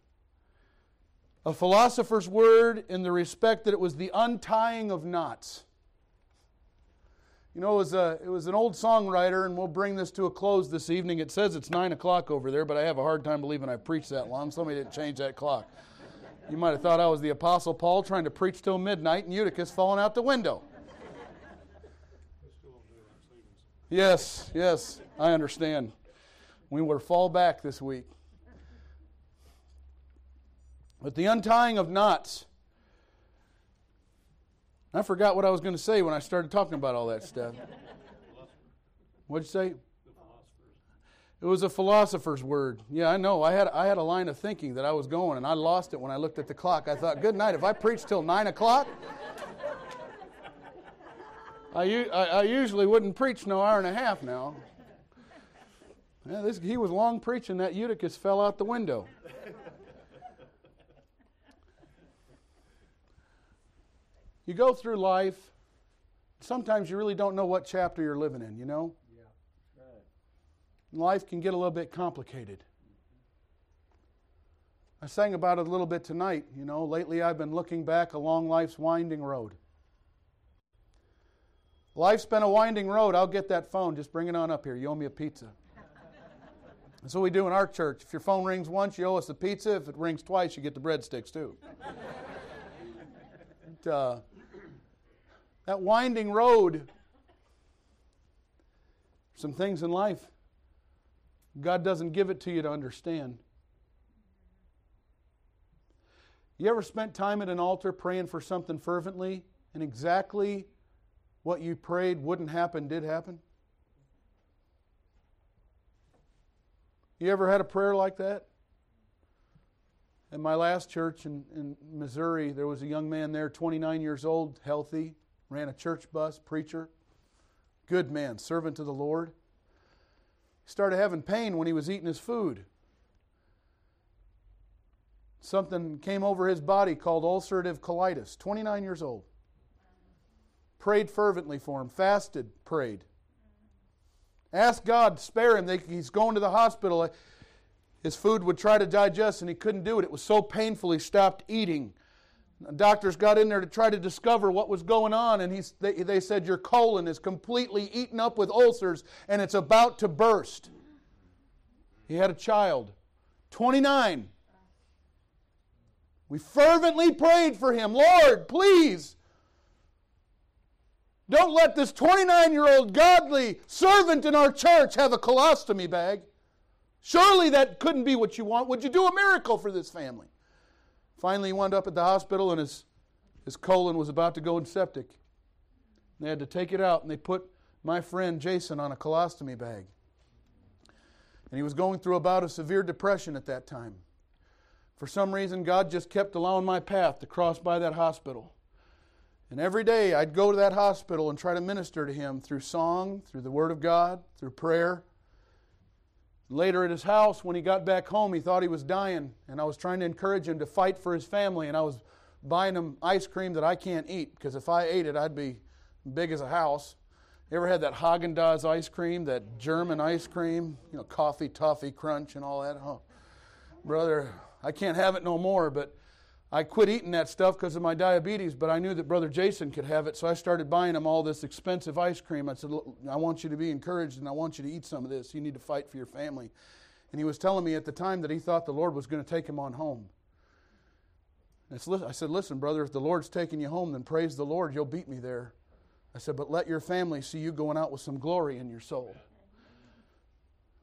A philosopher's word in the respect that it was the untying of knots. You know, it was, a, it was an old songwriter, and we'll bring this to a close this evening. It says it's 9 o'clock over there, but I have a hard time believing I preached that long. Somebody didn't change that clock. You might have thought I was the Apostle Paul trying to preach till midnight and Eutychus falling out the window. Yes, yes, I understand. We were fall back this week. But the untying of knots. I forgot what I was going to say when I started talking about all that stuff. What'd you say? It was a philosopher's word. Yeah, I know. I had, I had a line of thinking that I was going, and I lost it when I looked at the clock. I thought, good night. If I preach till 9 o'clock, I, I, I usually wouldn't preach no hour and a half now. Yeah, this, he was long preaching, that Eutychus fell out the window. You go through life, sometimes you really don't know what chapter you're living in, you know? Yeah. life can get a little bit complicated. I sang about it a little bit tonight. You know, lately I've been looking back along life's winding road. Life's been a winding road. I'll get that phone. Just bring it on up here. You owe me a pizza. That's what we do in our church. If your phone rings once, you owe us a pizza. If it rings twice, you get the breadsticks too. but, uh, that winding road, some things in life God doesn't give it to you to understand. You ever spent time at an altar praying for something fervently and exactly what you prayed wouldn't happen did happen? You ever had a prayer like that? In my last church in, in Missouri, there was a young man there, 29 years old, healthy, ran a church bus, preacher, good man, servant to the Lord. He started having pain when he was eating his food. Something came over his body called ulcerative colitis. 29 years old. Prayed fervently for him, fasted, prayed. Asked God to spare him. He's going to the hospital. His food would try to digest and he couldn't do it. It was so painful he stopped eating. Doctors got in there to try to discover what was going on, and he's, they, they said, Your colon is completely eaten up with ulcers and it's about to burst. He had a child, 29. We fervently prayed for him Lord, please, don't let this 29 year old godly servant in our church have a colostomy bag. Surely that couldn't be what you want. Would you do a miracle for this family? Finally, he wound up at the hospital and his, his colon was about to go in septic. They had to take it out and they put my friend Jason on a colostomy bag. And he was going through about a severe depression at that time. For some reason, God just kept allowing my path to cross by that hospital. And every day I'd go to that hospital and try to minister to him through song, through the Word of God, through prayer. Later at his house, when he got back home, he thought he was dying, and I was trying to encourage him to fight for his family, and I was buying him ice cream that I can't eat because if I ate it, I'd be big as a house. You ever had that Haagen Dazs ice cream, that German ice cream, you know, coffee, toffee, crunch, and all that? Oh, brother, I can't have it no more, but I quit eating that stuff because of my diabetes, but I knew that Brother Jason could have it, so I started buying him all this expensive ice cream. I said, I want you to be encouraged and I want you to eat some of this. You need to fight for your family. And he was telling me at the time that he thought the Lord was going to take him on home. I said, Listen, brother, if the Lord's taking you home, then praise the Lord. You'll beat me there. I said, But let your family see you going out with some glory in your soul.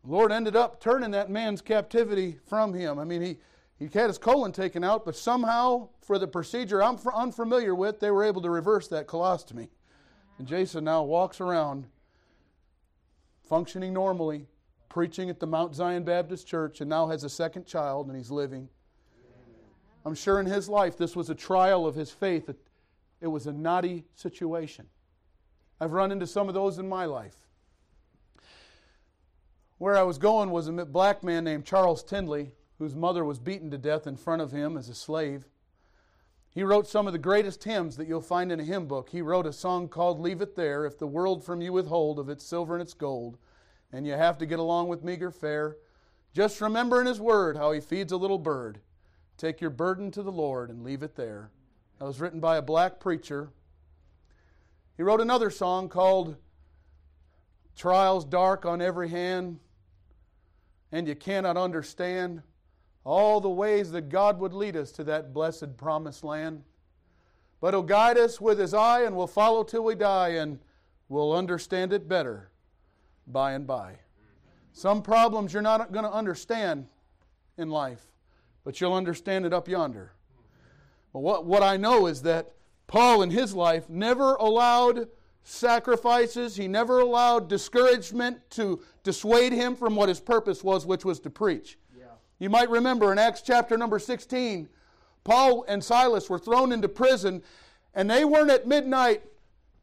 The Lord ended up turning that man's captivity from him. I mean, he he had his colon taken out, but somehow, for the procedure I'm unfamiliar with, they were able to reverse that colostomy. And Jason now walks around functioning normally, preaching at the Mount Zion Baptist Church, and now has a second child and he's living. I'm sure in his life this was a trial of his faith. It was a knotty situation. I've run into some of those in my life. Where I was going was a black man named Charles Tindley whose mother was beaten to death in front of him as a slave. He wrote some of the greatest hymns that you'll find in a hymn book. He wrote a song called Leave It There, If the World from You Withhold of Its Silver and Its Gold, and you have to get along with meager fare. Just remember in His Word how He feeds a little bird. Take your burden to the Lord and leave it there. That was written by a black preacher. He wrote another song called Trials Dark on Every Hand, and You Cannot Understand all the ways that God would lead us to that blessed promised land. But He'll guide us with His eye, and we'll follow till we die, and we'll understand it better by and by. Some problems you're not going to understand in life, but you'll understand it up yonder. But what, what I know is that Paul in his life never allowed sacrifices, he never allowed discouragement to dissuade him from what his purpose was, which was to preach. You might remember in Acts chapter number 16, Paul and Silas were thrown into prison, and they weren't at midnight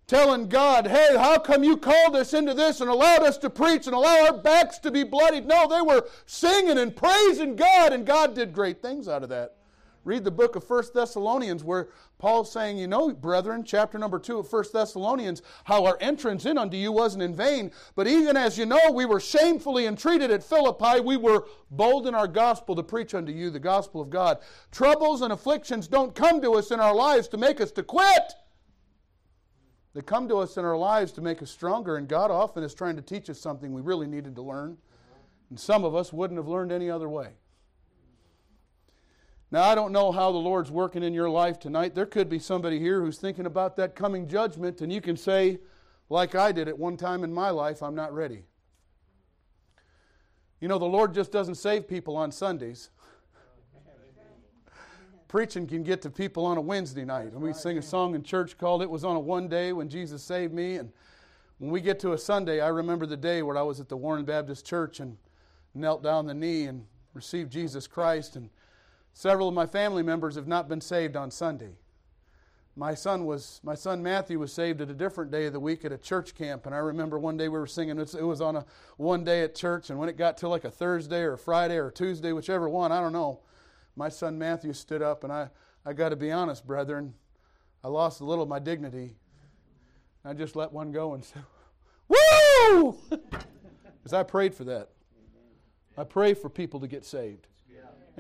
telling God, hey, how come you called us into this and allowed us to preach and allow our backs to be bloodied? No, they were singing and praising God, and God did great things out of that. Read the book of First Thessalonians where Paul's saying, You know, brethren, chapter number 2 of First Thessalonians, how our entrance in unto you wasn't in vain. But even as you know, we were shamefully entreated at Philippi. We were bold in our gospel to preach unto you the gospel of God. Troubles and afflictions don't come to us in our lives to make us to quit. They come to us in our lives to make us stronger, and God often is trying to teach us something we really needed to learn. And some of us wouldn't have learned any other way. Now, I don't know how the Lord's working in your life tonight. There could be somebody here who's thinking about that coming judgment, and you can say, like I did at one time in my life, I'm not ready. You know, the Lord just doesn't save people on Sundays. Preaching can get to people on a Wednesday night. And we sing a song in church called It Was on a One Day When Jesus Saved Me. And when we get to a Sunday, I remember the day where I was at the Warren Baptist Church and knelt down the knee and received Jesus Christ. And Several of my family members have not been saved on Sunday. My son was my son Matthew was saved at a different day of the week at a church camp, and I remember one day we were singing. It was on a one day at church, and when it got to like a Thursday or a Friday or Tuesday, whichever one, I don't know. My son Matthew stood up, and I I got to be honest, brethren, I lost a little of my dignity. I just let one go and said, "Woo!" Because I prayed for that. I pray for people to get saved.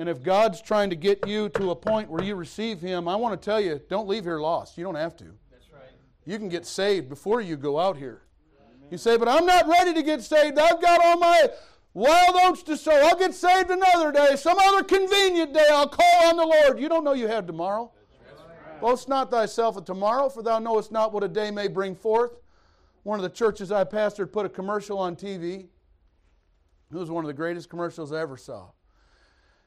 And if God's trying to get you to a point where you receive Him, I want to tell you, don't leave here lost. You don't have to. That's right. You can get saved before you go out here. Amen. You say, but I'm not ready to get saved. I've got all my wild oats to sow. I'll get saved another day. Some other convenient day I'll call on the Lord. You don't know you have tomorrow. Right. Boast not thyself of tomorrow, for thou knowest not what a day may bring forth. One of the churches I pastored put a commercial on TV. It was one of the greatest commercials I ever saw.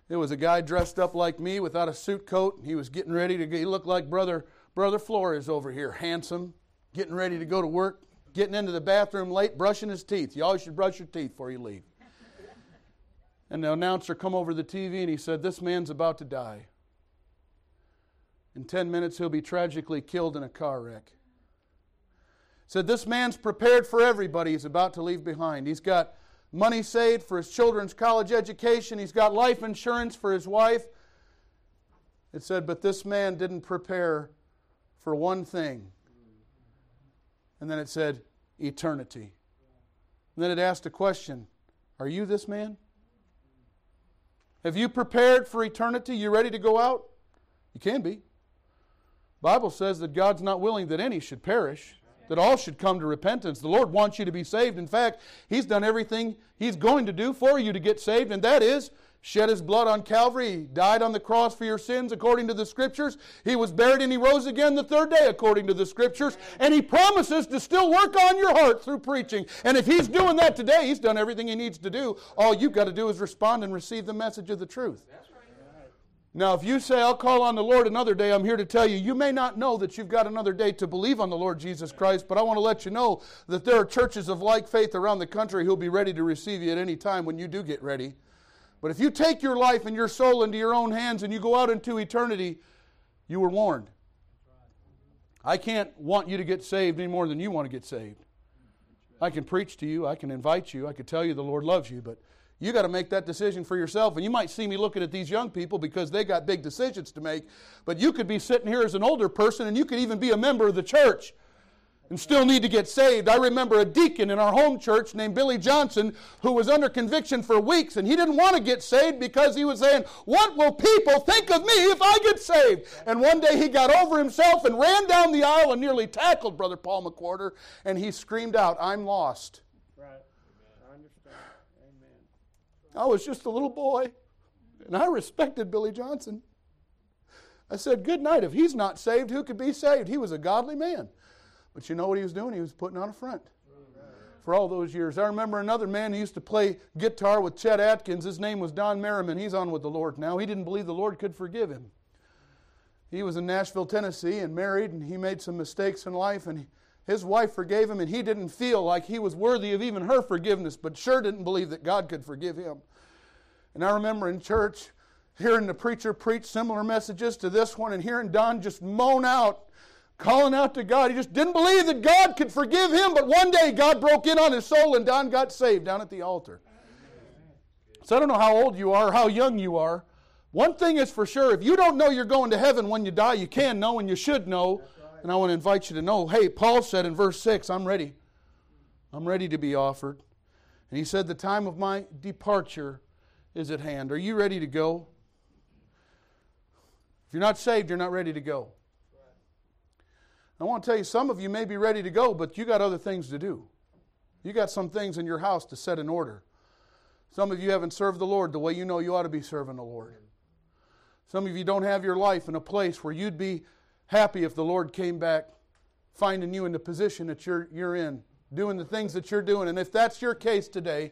It was a guy dressed up like me without a suit coat. He was getting ready to. He looked like brother brother Flores over here, handsome, getting ready to go to work, getting into the bathroom late, brushing his teeth. You always should brush your teeth before you leave. And the announcer come over the TV and he said, "This man's about to die. In 10 minutes he'll be tragically killed in a car wreck." Said this man's prepared for everybody he's about to leave behind. He's got money saved for his children's college education. He's got life insurance for his wife. It said, but this man didn't prepare for one thing. And then it said, eternity. And then it asked a question Are you this man? Have you prepared for eternity? You ready to go out? You can be. Bible says that God's not willing that any should perish, that all should come to repentance. The Lord wants you to be saved. In fact, He's done everything He's going to do for you to get saved, and that is shed His blood on Calvary. He died on the cross for your sins according to the Scriptures. He was buried and He rose again the third day according to the Scriptures. And He promises to still work on your heart through preaching. And if He's doing that today, He's done everything He needs to do. All you've got to do is respond and receive the message of the truth. Now, if you say, I'll call on the Lord another day, I'm here to tell you, you may not know that you've got another day to believe on the Lord Jesus Christ, but I want to let you know that there are churches of like faith around the country who'll be ready to receive you at any time when you do get ready. But if you take your life and your soul into your own hands and you go out into eternity, you were warned. I can't want you to get saved any more than you want to get saved. I can preach to you, I can invite you, I can tell you the Lord loves you, but You got to make that decision for yourself. And you might see me looking at these young people because they got big decisions to make. But you could be sitting here as an older person and you could even be a member of the church and still need to get saved. I remember a deacon in our home church named Billy Johnson who was under conviction for weeks and he didn't want to get saved because he was saying, What will people think of me if I get saved? And one day he got over himself and ran down the aisle and nearly tackled Brother Paul McWhorter and he screamed out, I'm lost. I was just a little boy, and I respected Billy Johnson. I said, Good night. If he's not saved, who could be saved? He was a godly man. But you know what he was doing? He was putting on a front for all those years. I remember another man who used to play guitar with Chet Atkins. His name was Don Merriman. He's on with the Lord now. He didn't believe the Lord could forgive him. He was in Nashville, Tennessee, and married, and he made some mistakes in life, and his wife forgave him, and he didn't feel like he was worthy of even her forgiveness, but sure didn't believe that God could forgive him. And I remember in church hearing the preacher preach similar messages to this one and hearing Don just moan out, calling out to God. He just didn't believe that God could forgive him, but one day God broke in on his soul and Don got saved down at the altar. So I don't know how old you are, how young you are. One thing is for sure if you don't know you're going to heaven when you die, you can know and you should know. And I want to invite you to know hey, Paul said in verse 6, I'm ready. I'm ready to be offered. And he said, The time of my departure is at hand. Are you ready to go? If you're not saved, you're not ready to go. I want to tell you, some of you may be ready to go, but you got other things to do. You got some things in your house to set in order. Some of you haven't served the Lord the way you know you ought to be serving the Lord. Some of you don't have your life in a place where you'd be happy if the Lord came back finding you in the position that you're, you're in, doing the things that you're doing. And if that's your case today,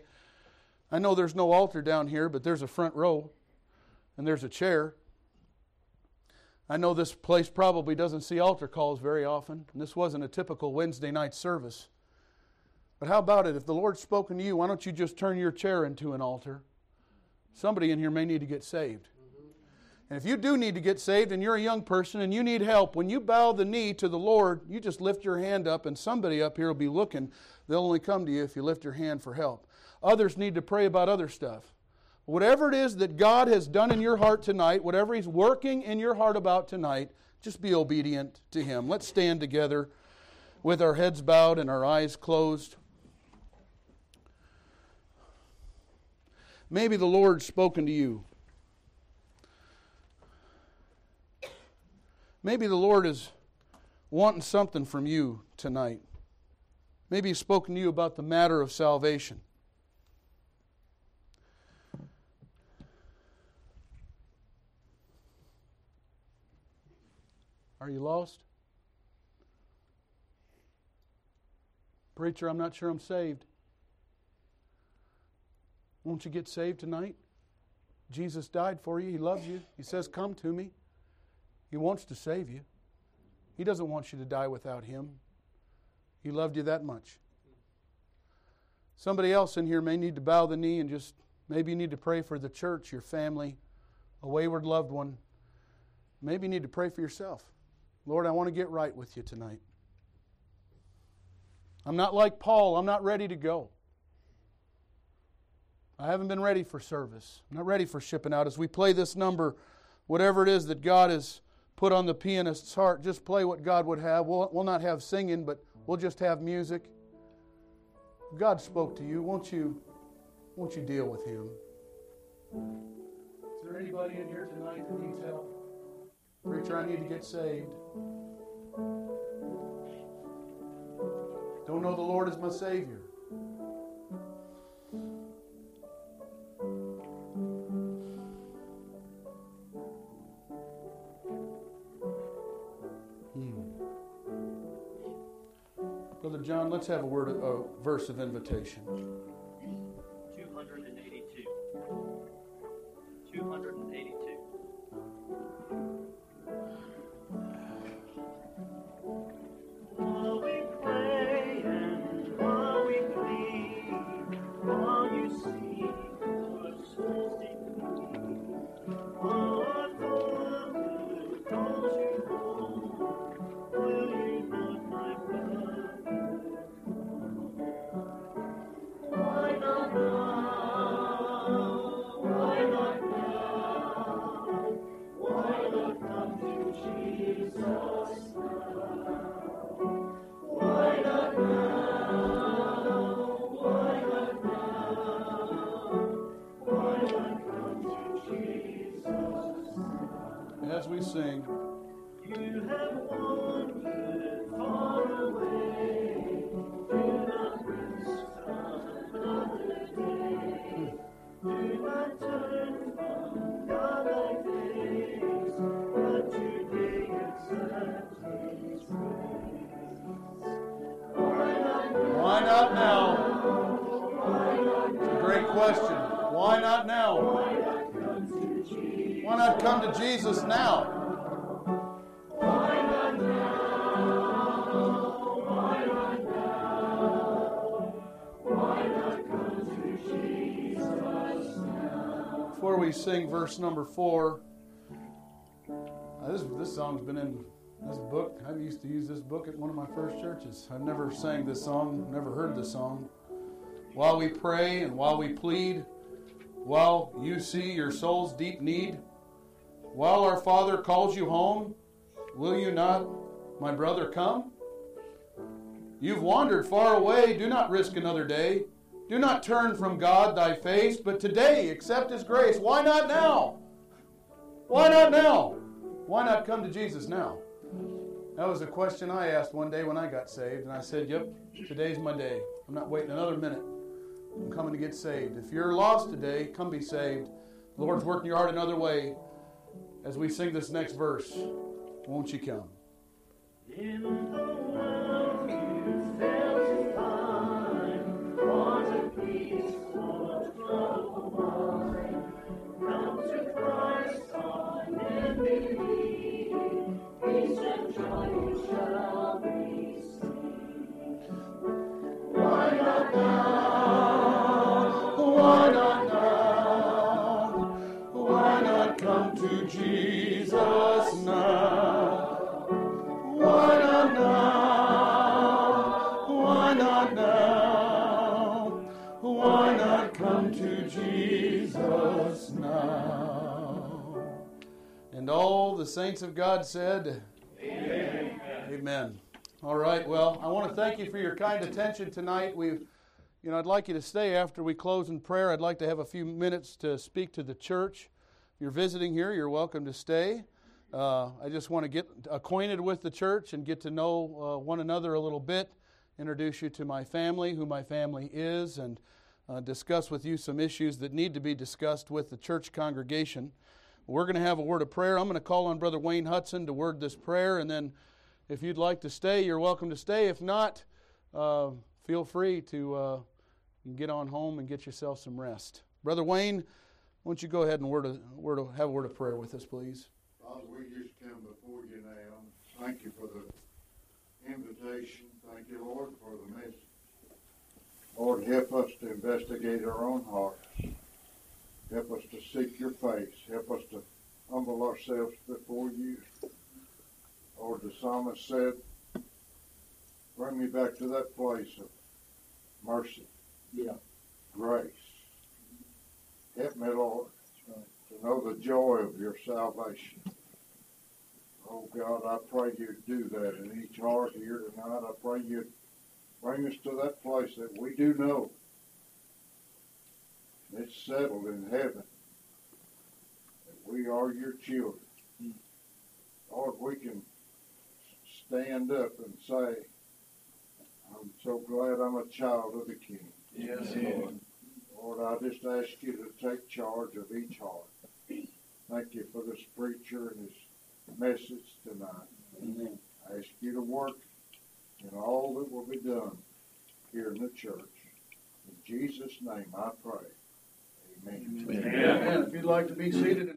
I know there's no altar down here, but there's a front row and there's a chair. I know this place probably doesn't see altar calls very often, and this wasn't a typical Wednesday night service. But how about it? If the Lord's spoken to you, why don't you just turn your chair into an altar? Somebody in here may need to get saved. And if you do need to get saved and you're a young person and you need help, when you bow the knee to the Lord, you just lift your hand up and somebody up here will be looking. They'll only come to you if you lift your hand for help. Others need to pray about other stuff. Whatever it is that God has done in your heart tonight, whatever He's working in your heart about tonight, just be obedient to Him. Let's stand together with our heads bowed and our eyes closed. Maybe the Lord's spoken to you. Maybe the Lord is wanting something from you tonight. Maybe He's spoken to you about the matter of salvation. Are you lost? Preacher, I'm not sure I'm saved. Won't you get saved tonight? Jesus died for you. He loves you. He says, Come to me. He wants to save you. He doesn't want you to die without Him. He loved you that much. Somebody else in here may need to bow the knee and just maybe you need to pray for the church, your family, a wayward loved one. Maybe you need to pray for yourself. Lord, I want to get right with you tonight. I'm not like Paul, I'm not ready to go. I haven't been ready for service. I'm not ready for shipping out. As we play this number, whatever it is that God has put on the pianist's heart. Just play what God would have. We'll, we'll not have singing, but we'll just have music. God spoke to you. Won't you, won't you deal with Him? Is there anybody in here tonight that needs help? Preacher, I need to get saved. Don't know the Lord as my Savior. Let's have a word, a verse of invitation. We sing verse number four, uh, this this song's been in this book. I used to use this book at one of my first churches. I've never sang this song, never heard this song. While we pray and while we plead, while you see your soul's deep need, while our Father calls you home, will you not, my brother, come? You've wandered far away. Do not risk another day. Do not turn from God thy face, but today accept his grace. Why not now? Why not now? Why not come to Jesus now? That was a question I asked one day when I got saved, and I said, Yep, today's my day. I'm not waiting another minute. I'm coming to get saved. If you're lost today, come be saved. The Lord's working your heart another way as we sing this next verse. Won't you come? Come to Jesus now? And all the saints of God said, Amen. Amen. All right. Well, I want to thank you for your kind attention tonight. We've you know, I'd like you to stay after we close in prayer. I'd like to have a few minutes to speak to the church. If you're visiting here, you're welcome to stay. Uh, I just want to get acquainted with the church and get to know uh, one another a little bit, introduce you to my family, who my family is, and uh, discuss with you some issues that need to be discussed with the church congregation. We're going to have a word of prayer. I'm going to call on Brother Wayne Hudson to word this prayer, and then if you'd like to stay, you're welcome to stay. If not, uh, feel free to uh, get on home and get yourself some rest. Brother Wayne, why don't you go ahead and word a, word a, have a word of prayer with us, please? Father, we just come before you now. Thank you for the invitation. Thank you, Lord, for the message. Lord, help us to investigate our own hearts. Help us to seek your face. Help us to humble ourselves before you. Lord, the psalmist said, bring me back to that place of mercy, Yeah. grace. Help me, Lord, to know the joy of your salvation. Oh God, I pray you do that in each heart here tonight. I pray you bring us to that place that we do know. It's settled in heaven that we are your children. Lord, we can stand up and say, I'm so glad I'm a child of the King. Yes, Lord. Lord, I just ask you to take charge of each heart. Thank you for this preacher and his message tonight. Amen. I ask you to work in all that will be done here in the church. In Jesus' name I pray. Amen. Amen. If you'd like to be seated.